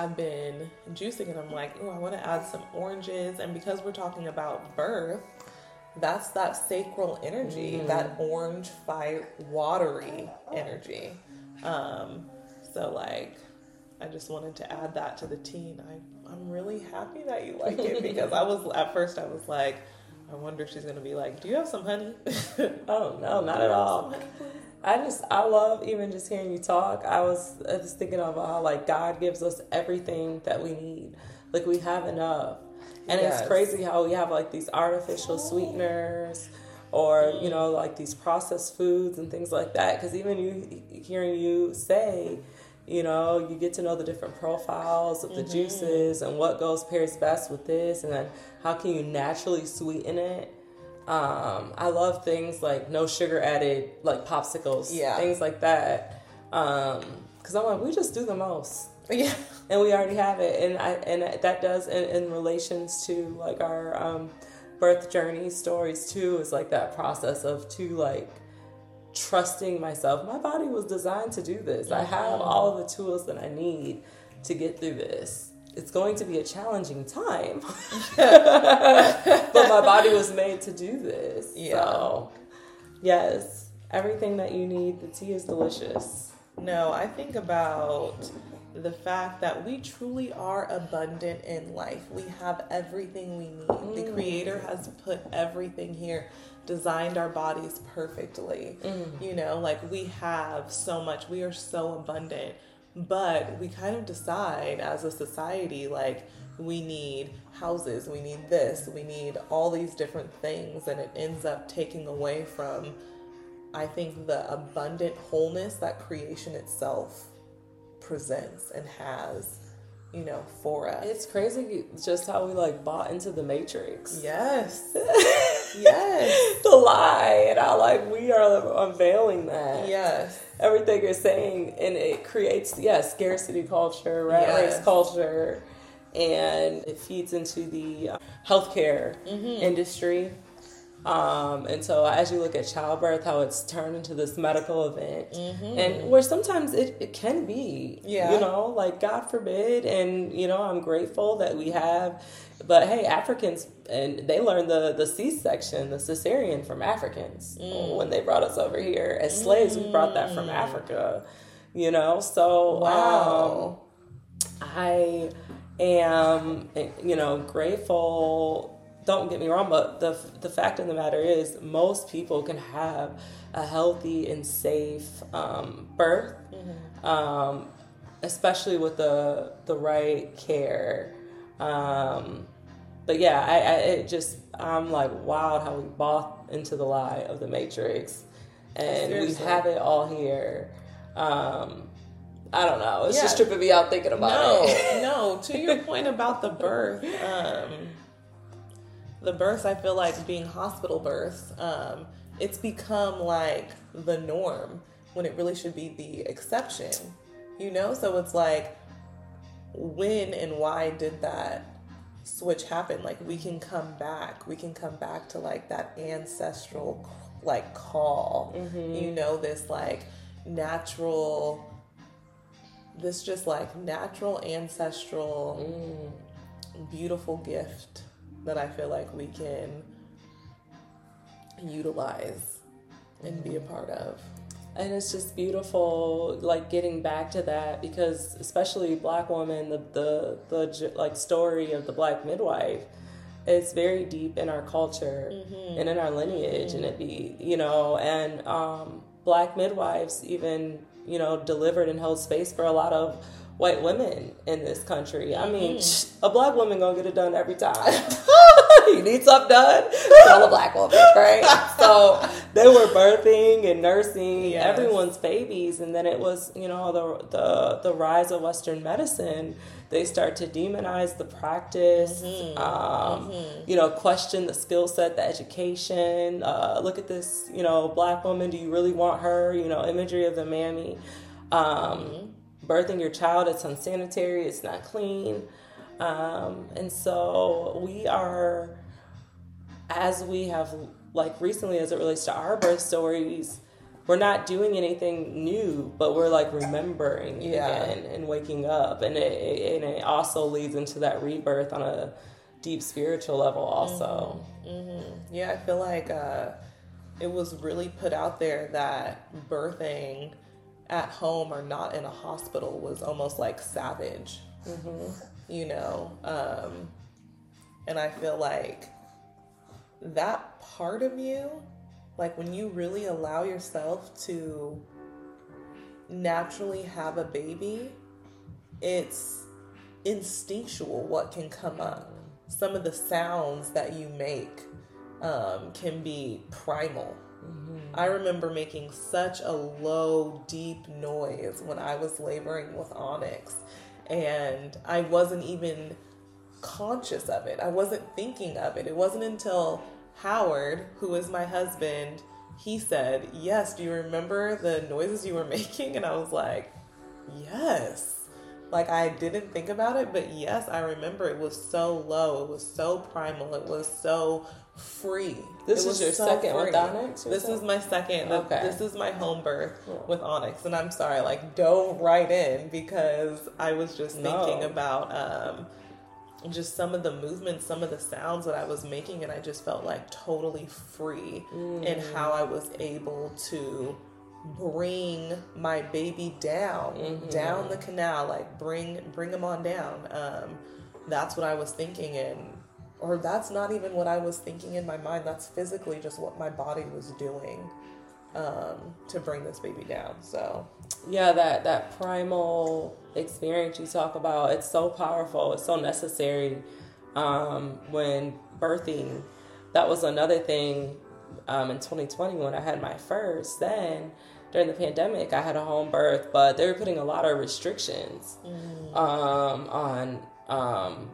I've been juicing and I'm like, oh, I want to add some oranges. And because we're talking about birth, that's that sacral energy, mm-hmm. that orange fire, watery energy. Um, so like, I just wanted to add that to the teen. I, I'm really happy that you like it because I was at first I was like, I wonder if she's gonna be like, Do you have some honey? oh no, not at all. I just I love even just hearing you talk. I was I was thinking about how like God gives us everything that we need. Like we have enough. And yes. it's crazy how we have like these artificial sweeteners or you know like these processed foods and things like that because even you hearing you say you know you get to know the different profiles of the mm-hmm. juices and what goes pairs best with this and then how can you naturally sweeten it um, i love things like no sugar added like popsicles yeah things like that because um, i'm like we just do the most yeah and we already have it and i and that does in, in relations to like our um, birth journey stories too is like that process of to like trusting myself. My body was designed to do this. I have all the tools that I need to get through this. It's going to be a challenging time, but my body was made to do this. Yeah. So, yes, everything that you need. The tea is delicious. No, I think about the fact that we truly are abundant in life. We have everything we need. Mm. The Creator has put everything here designed our bodies perfectly. Mm. You know, like we have so much, we are so abundant, but we kind of decide as a society, like, we need houses, we need this, we need all these different things, and it ends up taking away from, I think, the abundant wholeness that creation itself presents and has you know, for us. It's crazy just how we like bought into the matrix. Yes. yes. the lie. And how like we are unveiling that. Yes. Everything you're saying and it creates yeah, scarcity culture, rat yes. race culture, and it feeds into the uh, healthcare mm-hmm. industry um, and so as you look at childbirth, how it's turned into this medical event, mm-hmm. and where sometimes it, it can be, yeah. you know, like God forbid, and you know, I'm grateful that we have, but hey, Africans, and they learned the the C section, the cesarean from Africans mm. when they brought us over here as slaves. Mm. We brought that from mm. Africa, you know. So wow, um, I am, you know, grateful don't get me wrong, but the the fact of the matter is, most people can have a healthy and safe um, birth, mm-hmm. um, especially with the the right care. Um, but yeah, I, I it just I'm like wow how we bought into the lie of the matrix, and Seriously. we have it all here. Um, I don't know. It's yeah. just tripping me out thinking about no, it. no, to your point about the birth, um, the births, I feel like being hospital births, um, it's become like the norm when it really should be the exception, you know? So it's like, when and why did that switch happen? Like, we can come back. We can come back to like that ancestral, like, call, mm-hmm. you know, this like natural, this just like natural ancestral, mm. beautiful gift that I feel like we can utilize and be a part of. And it's just beautiful, like getting back to that because, especially black woman, the the the like story of the black midwife, it's very deep in our culture mm-hmm. and in our lineage, mm-hmm. and it be you know, and um, black midwives even you know delivered and held space for a lot of white women in this country. I mean, mm-hmm. a black woman gonna get it done every time. you need something done, call a black woman, right? so they were birthing and nursing yes. everyone's babies, and then it was you know the the the rise of Western medicine. They start to demonize the practice, mm-hmm. Um, mm-hmm. you know, question the skill set, the education. Uh, look at this, you know, black woman. Do you really want her? You know, imagery of the mammy. Um, mm-hmm birthing your child, it's unsanitary, it's not clean. Um, and so we are, as we have, like recently as it relates to our birth stories, we're not doing anything new, but we're like remembering Yeah. again and waking up, and it, and it also leads into that rebirth on a deep spiritual level, also. Yeah, I feel like uh, it was really put out there that birthing at home or not in a hospital was almost like savage, you know? Um, and I feel like that part of you, like when you really allow yourself to naturally have a baby, it's instinctual what can come up. Some of the sounds that you make um, can be primal. I remember making such a low, deep noise when I was laboring with Onyx, and I wasn't even conscious of it. I wasn't thinking of it. It wasn't until Howard, who is my husband, he said, Yes, do you remember the noises you were making? And I was like, Yes. Like I didn't think about it, but yes, I remember it was so low. It was so primal. It was so free. This was your so second with. Onyx, This is my second. Okay. This is my home birth with Onyx, and I'm sorry, like dove right in because I was just thinking No. about um, just some of the movements, some of the sounds that I was making, and I just felt like totally free in how I was able to bring my baby down, down the canal, like bring bring him on down. Um, that's what I was thinking, and or that's not even what I was thinking in my mind. That's physically just what my body was doing um, to bring this baby down. So yeah that that primal experience you talk about it's so powerful it's so necessary um, when birthing that was another thing um, in 2020 when i had my first then during the pandemic i had a home birth but they were putting a lot of restrictions um, on um,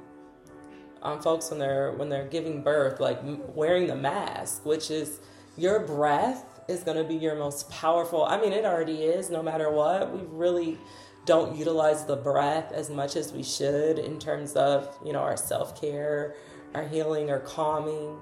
on folks when they're when they're giving birth like wearing the mask which is your breath is going to be your most powerful. I mean it already is no matter what. We really don't utilize the breath as much as we should in terms of you know our self-care our healing or calming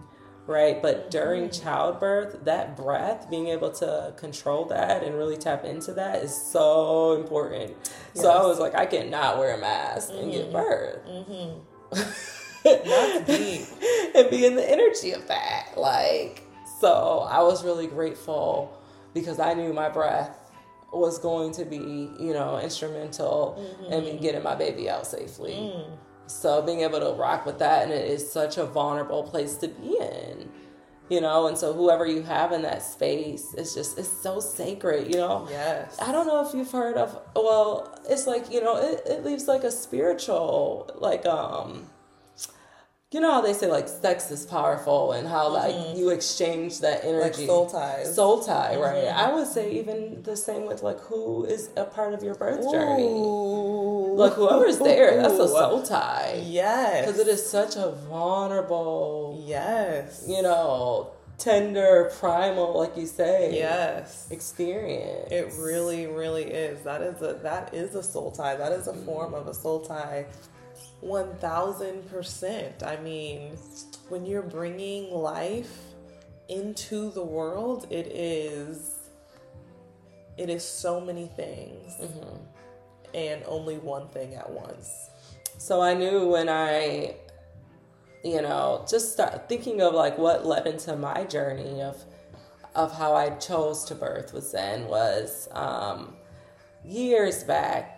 right? But during mm-hmm. childbirth that breath being able to control that and really tap into that is so important. So i was like i cannot wear a mask and give mm-hmm. birth. That's mm-hmm. deep. and be in the energy of that. Like, so I was really grateful because I knew my breath was going to be, you know, instrumental in me getting my baby out safely. So being able to rock with that, and it is such a vulnerable place to be in, you know. And so whoever you have in that space, it's just it's so sacred, you know. Yes. I don't know if you've heard of well, it's like, you know, it, it leaves like a spiritual like um you know how they say like sex is powerful and how like you exchange that Mm-hmm. Like energy. soul ties. Soul tie, right? Mhm. I would say even the same with like who is a part of your birth journey. Like whoever's there, that's a soul tie. Yes. Because it is such a vulnerable, Yes. you know, tender, primal, like you say, Yes. experience. It really, really is. That is a that is a soul tie. That is a form of a soul tie. One thousand percent. I mean, when you're bringing life into the world, it is it is so many things, and only one thing at once. So I knew when I, you know, just start thinking of like what led into my journey of of how I chose to birth with Zen was um, years back,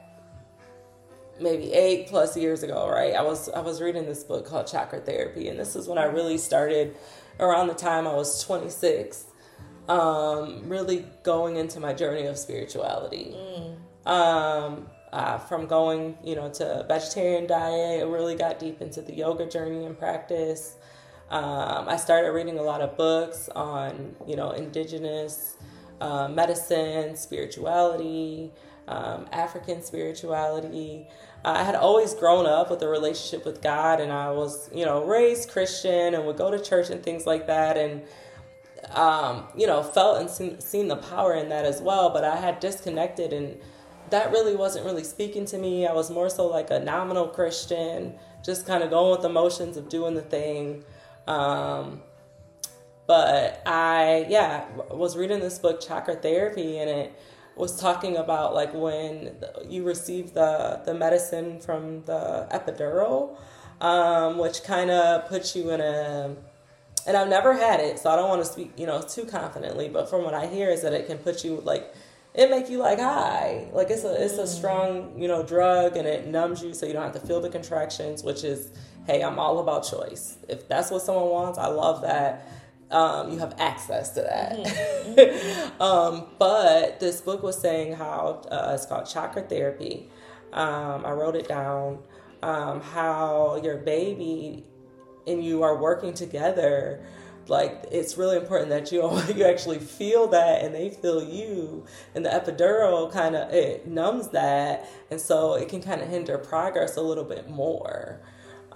maybe eight plus years ago, right? I was I was reading this book called Chakra Therapy, and this is when I really started around the time I was 26, um, really going into my journey of spirituality. Um, uh, from going, you know, to vegetarian diet, I really got deep into the yoga journey and practice. Um, I started reading a lot of books on, you know, indigenous uh, medicine, spirituality, um, African spirituality. I had always grown up with a relationship with God, and I was, you know, raised Christian and would go to church and things like that, and um, you know, felt and seen, seen the power in that as well. But I had disconnected, and that really wasn't really speaking to me. I was more so like a nominal Christian, just kind of going with the motions of doing the thing. Um, but I, yeah, was reading this book, Chakra Therapy, and it was talking about like when you receive the the medicine from the epidural, um, which kind of puts you in a and I've never had it, so I don't want to speak, you know, too confidently. But from what I hear, is that it can put you like, it make you like high, like it's a it's a strong, you know, drug, and it numbs you, so you don't have to feel the contractions. Which is, hey, I'm all about choice. If that's what someone wants, I love that. Um, you have access to that. Mm-hmm. um, but this book was saying how uh, it's called chakra therapy. Um, I wrote it down. Um, how your baby and you are working together like it's really important that you you actually feel that and they feel you and the epidural kind of it numbs that and so it can kind of hinder progress a little bit more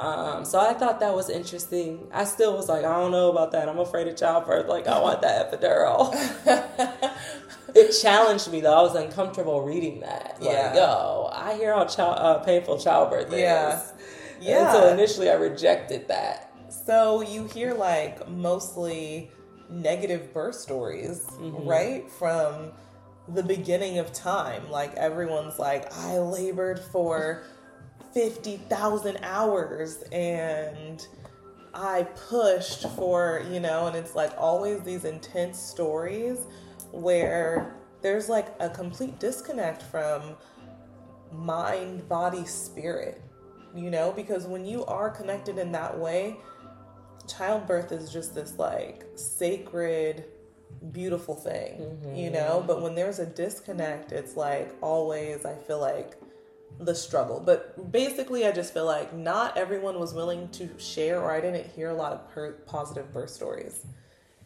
um, so I thought that was interesting. I still was like, I don't know about that. I'm afraid of childbirth. Like, I want that epidural. it challenged me though. I was uncomfortable reading that. Like, yeah. yo, I hear how child, uh, painful childbirth yeah. is. Yeah. And so initially I rejected that. So you hear like mostly negative birth stories, mm-hmm. right? From the beginning of time. Like everyone's like, I labored for 50,000 hours and I pushed for, you know, and it's like always these intense stories where there's like a complete disconnect from mind, body, spirit you know, because when you are connected in that way, childbirth is just this like sacred, beautiful thing, mm-hmm. you know. But when there's a disconnect, it's like always, I feel like the struggle. But basically, I just feel like not everyone was willing to share, or I didn't hear a lot of per- positive birth stories.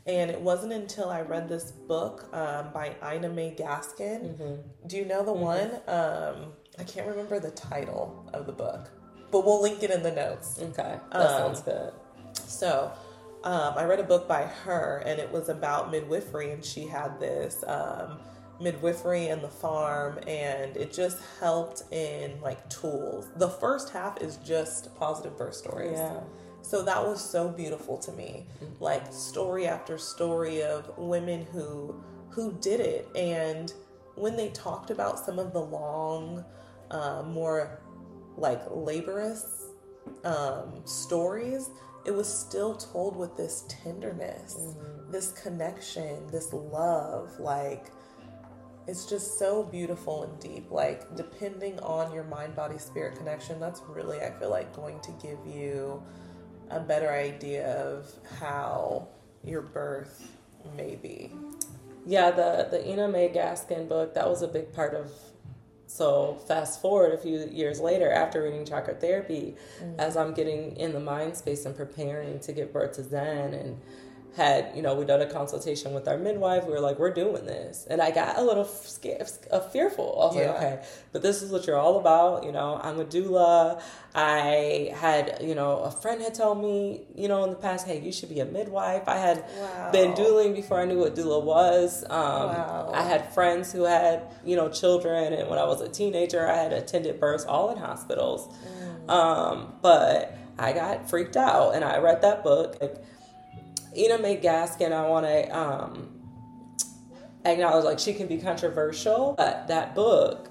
And it wasn't until I read this book um, by Ina May Gaskin. Mm-hmm. Do you know the mm-hmm. one? Um, I can't remember the title of the book but we'll link it in the notes. Okay, that um, sounds good. So, um, I read a book by her, and it was about midwifery, and she had this um, midwifery and the farm, and it just helped in like tools. The first half is just positive birth stories. Yeah. So that was so beautiful to me, mm-hmm. like story after story of women who who did it, and when they talked about some of the long, uh, more like laborious um, stories, it was still told with this tenderness, mm-hmm. this connection, this love. Like, it's just so beautiful and deep. Like, depending on your mind, body, spirit connection, that's really, I feel like, going to give you a better idea of how your birth may be. Yeah, the the Ina May Gaskin book that was a big part of so fast forward a few years later, after reading chakra therapy, mm-hmm. as I'm getting in the mind space and preparing to give birth to Zen and had you know we done a consultation with our midwife. We were like we're doing this. And i got a little scared uh, fearful. I was yeah. like okay but this is what you're all about you know. I'm a doula. I had you know a friend had told me you know in the past hey you should be a midwife. I had wow. been dueling before i knew what doula was. Um, wow. i had friends who had you know children. And when i was a teenager i had attended births all in hospitals. Mm. um, but i got freaked out. And i read that book. Like, Ina May Gaskin, I want to um, acknowledge like she can be controversial, but that book,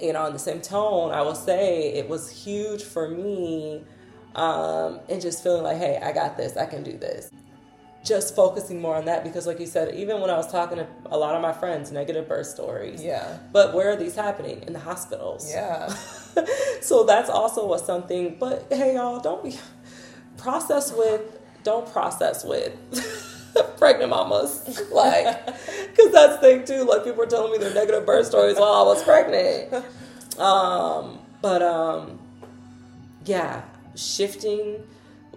you know, in the same tone, I will say it was huge for me, um, and just feeling like, hey, I got this, I can do this. Just focusing more on that because, like you said, even when I was talking to a lot of my friends, negative birth stories. Yeah. But where are these happening? In the hospitals. Yeah. so that's also a something. But hey, y'all, don't be process with don't process with pregnant mamas. Like, because that's the thing too. Like, people were telling me their negative birth stories while I was pregnant. Um, but, um, yeah, shifting,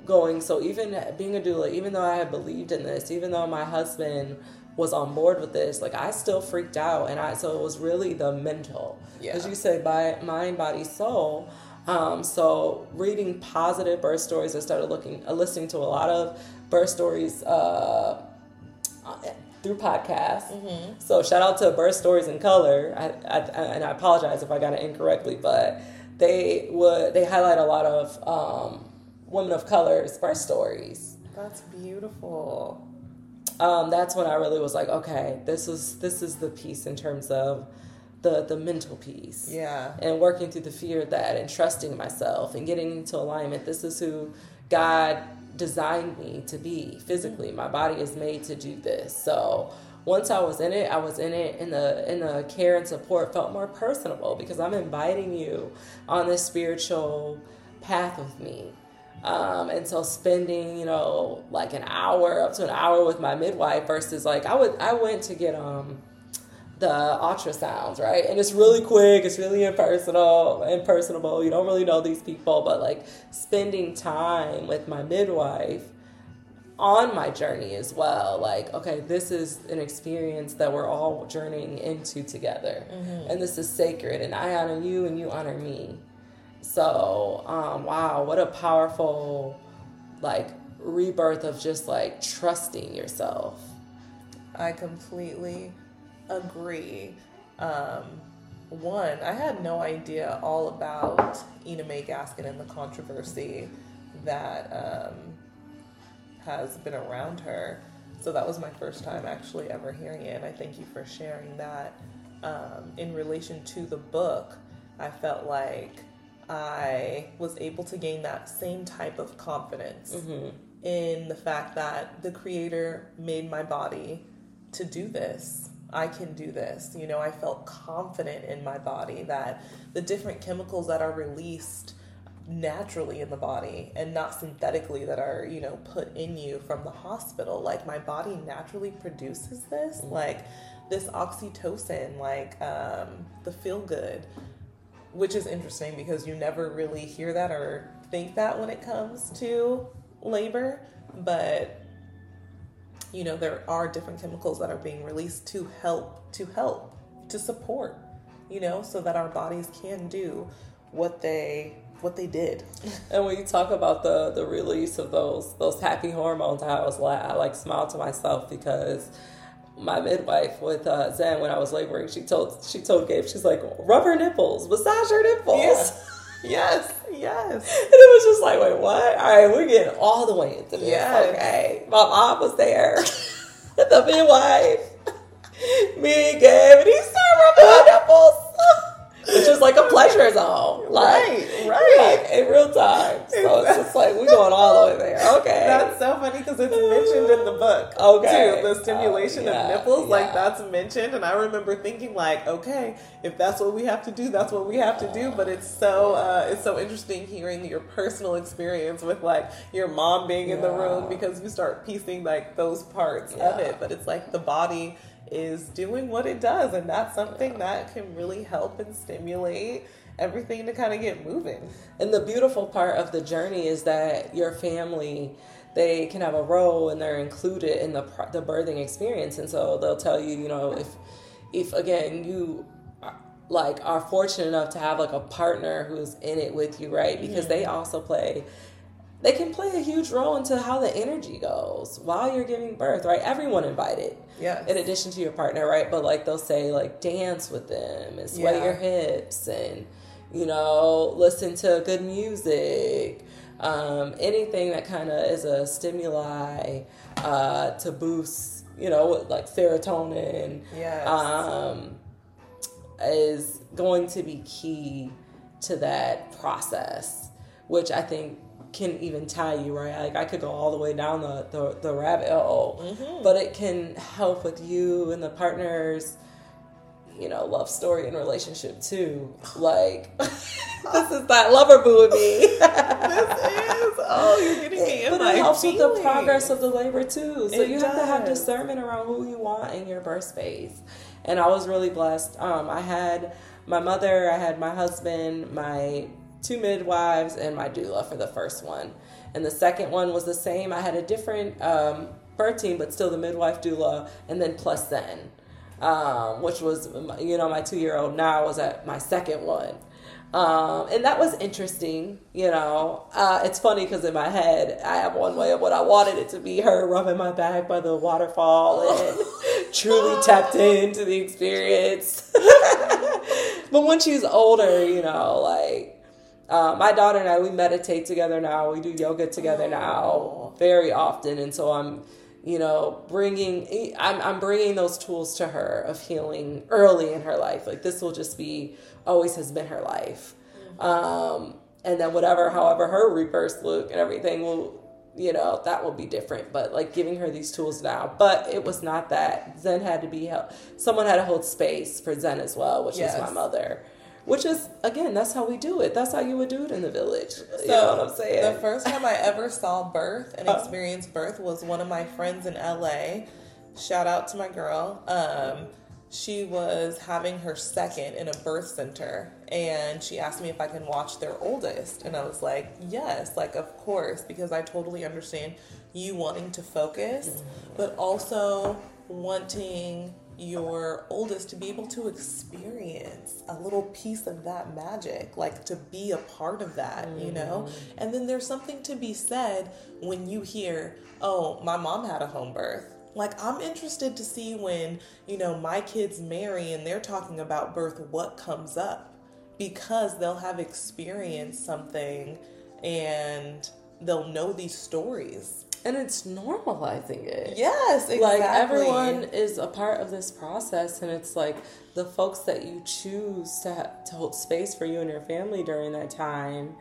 going. So, even being a doula, even though I had believed in this, even though my husband was on board with this, like, I still freaked out. And I, so it was really the mental. Yeah. As you say, by mind, body, soul um, so reading positive birth stories, I started looking, uh, listening to a lot of birth stories uh, through podcasts. Mm-hmm. So shout out to Birth Stories in Color, I, I, and I apologize if I got it incorrectly, but they would they highlight a lot of um, women of color's birth stories. That's beautiful. um, that's when I really was like, okay, this is this is the piece in terms of the the mental piece. Yeah. And working through the fear of that and trusting myself and getting into alignment. This is who God designed me to be physically. My body is made to do this. So once I was in it, I was in it and the and the care and support felt more personable because I'm inviting you on this spiritual path with me. Um, and so spending, you know, like an hour up to an hour with my midwife versus like I would I went to get um the ultrasounds, right? And it's really quick, it's really impersonal, impersonable. You don't really know these people, but like spending time with my midwife on my journey as well. Like, okay, this is an experience that we're all journeying into together. Mm-hmm. And this is sacred, and I honor you and you honor me. So, um, wow, what a powerful, like, rebirth of just like trusting yourself. I completely agree. Um, one, I had no idea all about Ina May Gaskin and the controversy that um, has been around her. So that was my first time actually ever hearing it, and I thank you for sharing that. Um, in relation to the book, I felt like I was able to gain that same type of confidence mm-hmm. in the fact that the creator made my body to do this. I can do this. You know, I felt confident in my body that the different chemicals that are released naturally in the body and not synthetically that are you know put in you from the hospital like my body naturally produces this mm-hmm. like this oxytocin like um, the feel good which is interesting because you never really hear that or think that when it comes to labor but you know there are different chemicals that are being released to help to help to support you know so that our bodies can do what they what they did. And when you talk about the the release of those those happy hormones, I was like I like smile to myself because my midwife with uh, Zen when I was laboring, she told she told Gabe, she's like, rub her nipples, massage her nipples. Yes. Yes, yes. And it was just like, wait, what? All right, we're getting all the way into this. Yes. Okay. My mom was there. the midwife. Me and Gabe, and he started rubbing her nipples which is like a pleasure zone. Like, right, right. Like, in real time. So it's just like, we're going all the way there. Okay. That's so funny because it's mentioned in the book. Okay. Too. The stimulation uh, yeah, of nipples, yeah. like that's mentioned. And I remember thinking like, okay, if that's what we have to do, that's what we have to do. But it's so, uh, it's so interesting hearing your personal experience with like your mom being in the room because you start piecing like those parts of it. But it's like the body is doing what it does. And that's something that can really help and stimulate everything to kind of get moving. And the beautiful part of the journey is that your family they can have a role and they're included in the the birthing experience and so they'll tell you you know if if again you uh, like are fortunate enough to have like a partner who's in it with you right because they also play they can play a huge role into how the energy goes while you're giving birth, right? Everyone invited. Yeah. In addition to your partner, right? But like they'll say like dance with them and sway yeah. your hips and you know, listen to good music. Um, anything that kind of is a stimuli uh, to boost, you know, like serotonin. Yes. Um, is going to be key to that process, which I think can even tie you right? Like i could go all the way down the, the, the rabbit hole. Mm-hmm. but it can help with you and the partners you know love story and relationship too. Like this is that lover boo with me. This is. Oh you're getting me in but it helps feelings. with the progress of the labor too. So it you does. have to have discernment around who you want in your birth space. And i was really blessed. Um, i had my mother i had my husband my two midwives and my doula for the first one. And the second one was the same. I had a different um, birth team, but still the midwife doula, and then plus Zen, um, which was, you know, my two year old now was at my second one. Um, and that was interesting, you know. Uh, it's funny because in my head, I have one way of what I wanted it to be her rubbing my back by the waterfall and truly tapped into the experience. but when she's older, you know, like, uh, my daughter and I, we meditate together now. We do yoga together now very often. And so I'm you know, bringing I'm I'm bringing those tools to her of healing early in her life. Like this will just be always has been her life. Um, and then whatever, however her reverse look and everything will you know that will be different but like giving her these tools now but it was not that zen had to be held someone had to hold space for zen as well which yes. is my mother which is again that's how we do it. That's how you would do it in the village. So you know what i'm saying? The first time i ever saw birth and experienced birth was one of my friends in la shout out to my girl. Um, she was having her second in a birth center and she asked me if I can watch their oldest and I was like yes like of course because I totally understand you wanting to focus but also wanting your oldest to be able to experience a little piece of that magic, like to be a part of that, you mm. know? And then there's something to be said when you hear, oh, my mom had a home birth like, I'm interested to see when, you know, my kids marry and they're talking about birth, what comes up because they'll have experienced something and they'll know these stories. And it's normalizing it. Yes, exactly. Like everyone is a part of this process, and it's like the folks that you choose to to hold space for you and your family during that time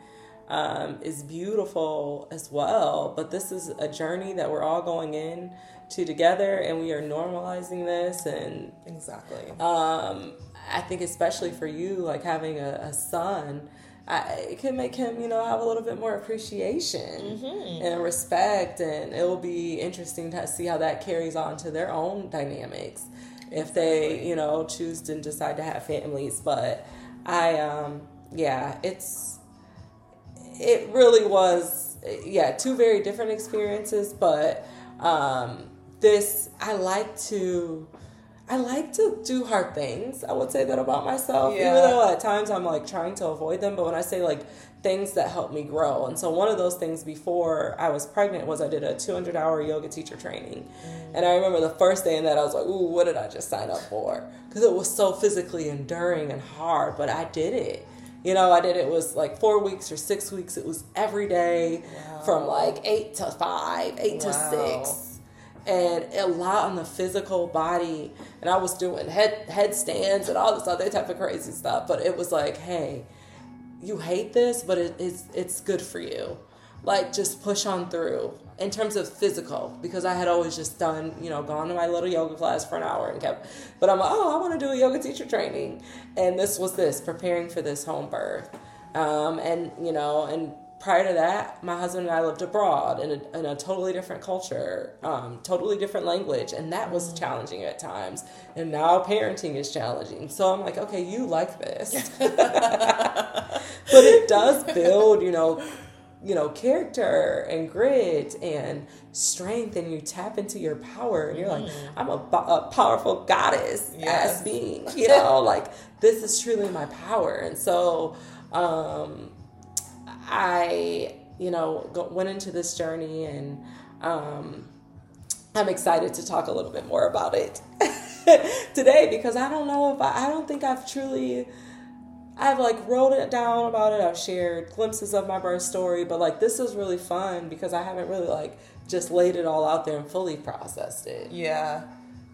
um, is beautiful as well. But this is a journey that we're all going in to together, and we are normalizing this. And exactly, um, I think especially for you, like having a, a son. I, it could make him, you know, have a little bit more appreciation mm-hmm. and respect, and it will be interesting to see how that carries on to their own dynamics if they, you know, choose to decide to have families. But I, um, yeah, it's it really was, yeah, two very different experiences. But um, this, I like to. I like to do hard things. I would say that about myself, yeah. even though at times I'm like trying to avoid them. But when I say like things that help me grow, and so one of those things before I was pregnant was I did a 200 hour yoga teacher training, mm. and I remember the first day in that I was like, "Ooh, what did I just sign up for?" Because it was so physically enduring and hard, but I did it. You know, I did it was like four weeks or six weeks. It was every day wow. from like eight to five, eight wow. to six. And a lot on the physical body. And I was doing head headstands and all this other type of crazy stuff. But it was like, hey, you hate this, but it, it's it's good for you. Like just push on through in terms of physical because I had always just done, you know, gone to my little yoga class for an hour and kept, but I'm like, oh, I want to do a yoga teacher training. And this was this, preparing for this home birth. Um, and, you know, and prior to that, my husband and I lived abroad in a, in a totally different culture, um, totally different language, and that was challenging at times. And now parenting is challenging. So I'm like, okay, you like this. but it does build, you know, you know character and grit and strength and you tap into your power and you're like mm. i'm a, a powerful goddess yes. as being you know like this is truly my power and so um i you know went into this journey and um i'm excited to talk a little bit more about it today because i don't know if I, I don't think i've truly I've like wrote it down about it. I've shared glimpses of my birth story, but like this is really fun because I haven't really like just laid it all out there and fully processed it. Yeah.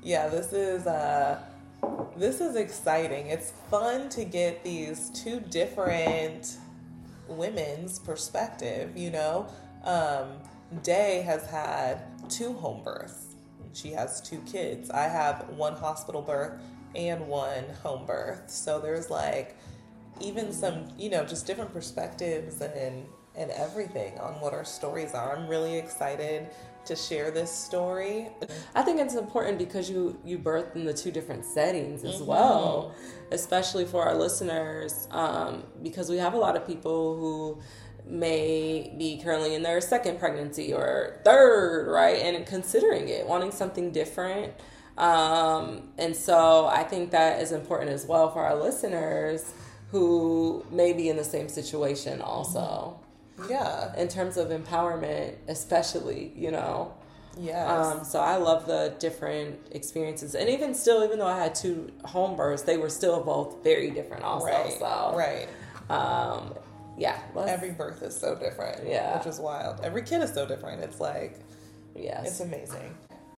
Yeah, this is uh this is exciting. It's fun to get these two different women's perspective, you know. Um Day has had two home births. She has two kids. I have one hospital birth and one home birth. So there's like even some, you know, just different perspectives and and everything on what our stories are. I'm really excited to share this story. I think it's important because you you birthed in the two different settings as mm-hmm. well, especially for our listeners, um, because we have a lot of people who may be currently in their second pregnancy or third, right, and considering it, wanting something different. Um, and so I think that is important as well for our listeners who may be in the same situation also. Yeah. In terms of empowerment, especially, you know. Yeah. Um, so I love the different experiences. And even still, even though I had two home births, they were still both very different also. Right. So, right. Um, yeah. Every birth is so different. Yeah. Which is wild. Every kid is so different. It's like, yes. It's amazing.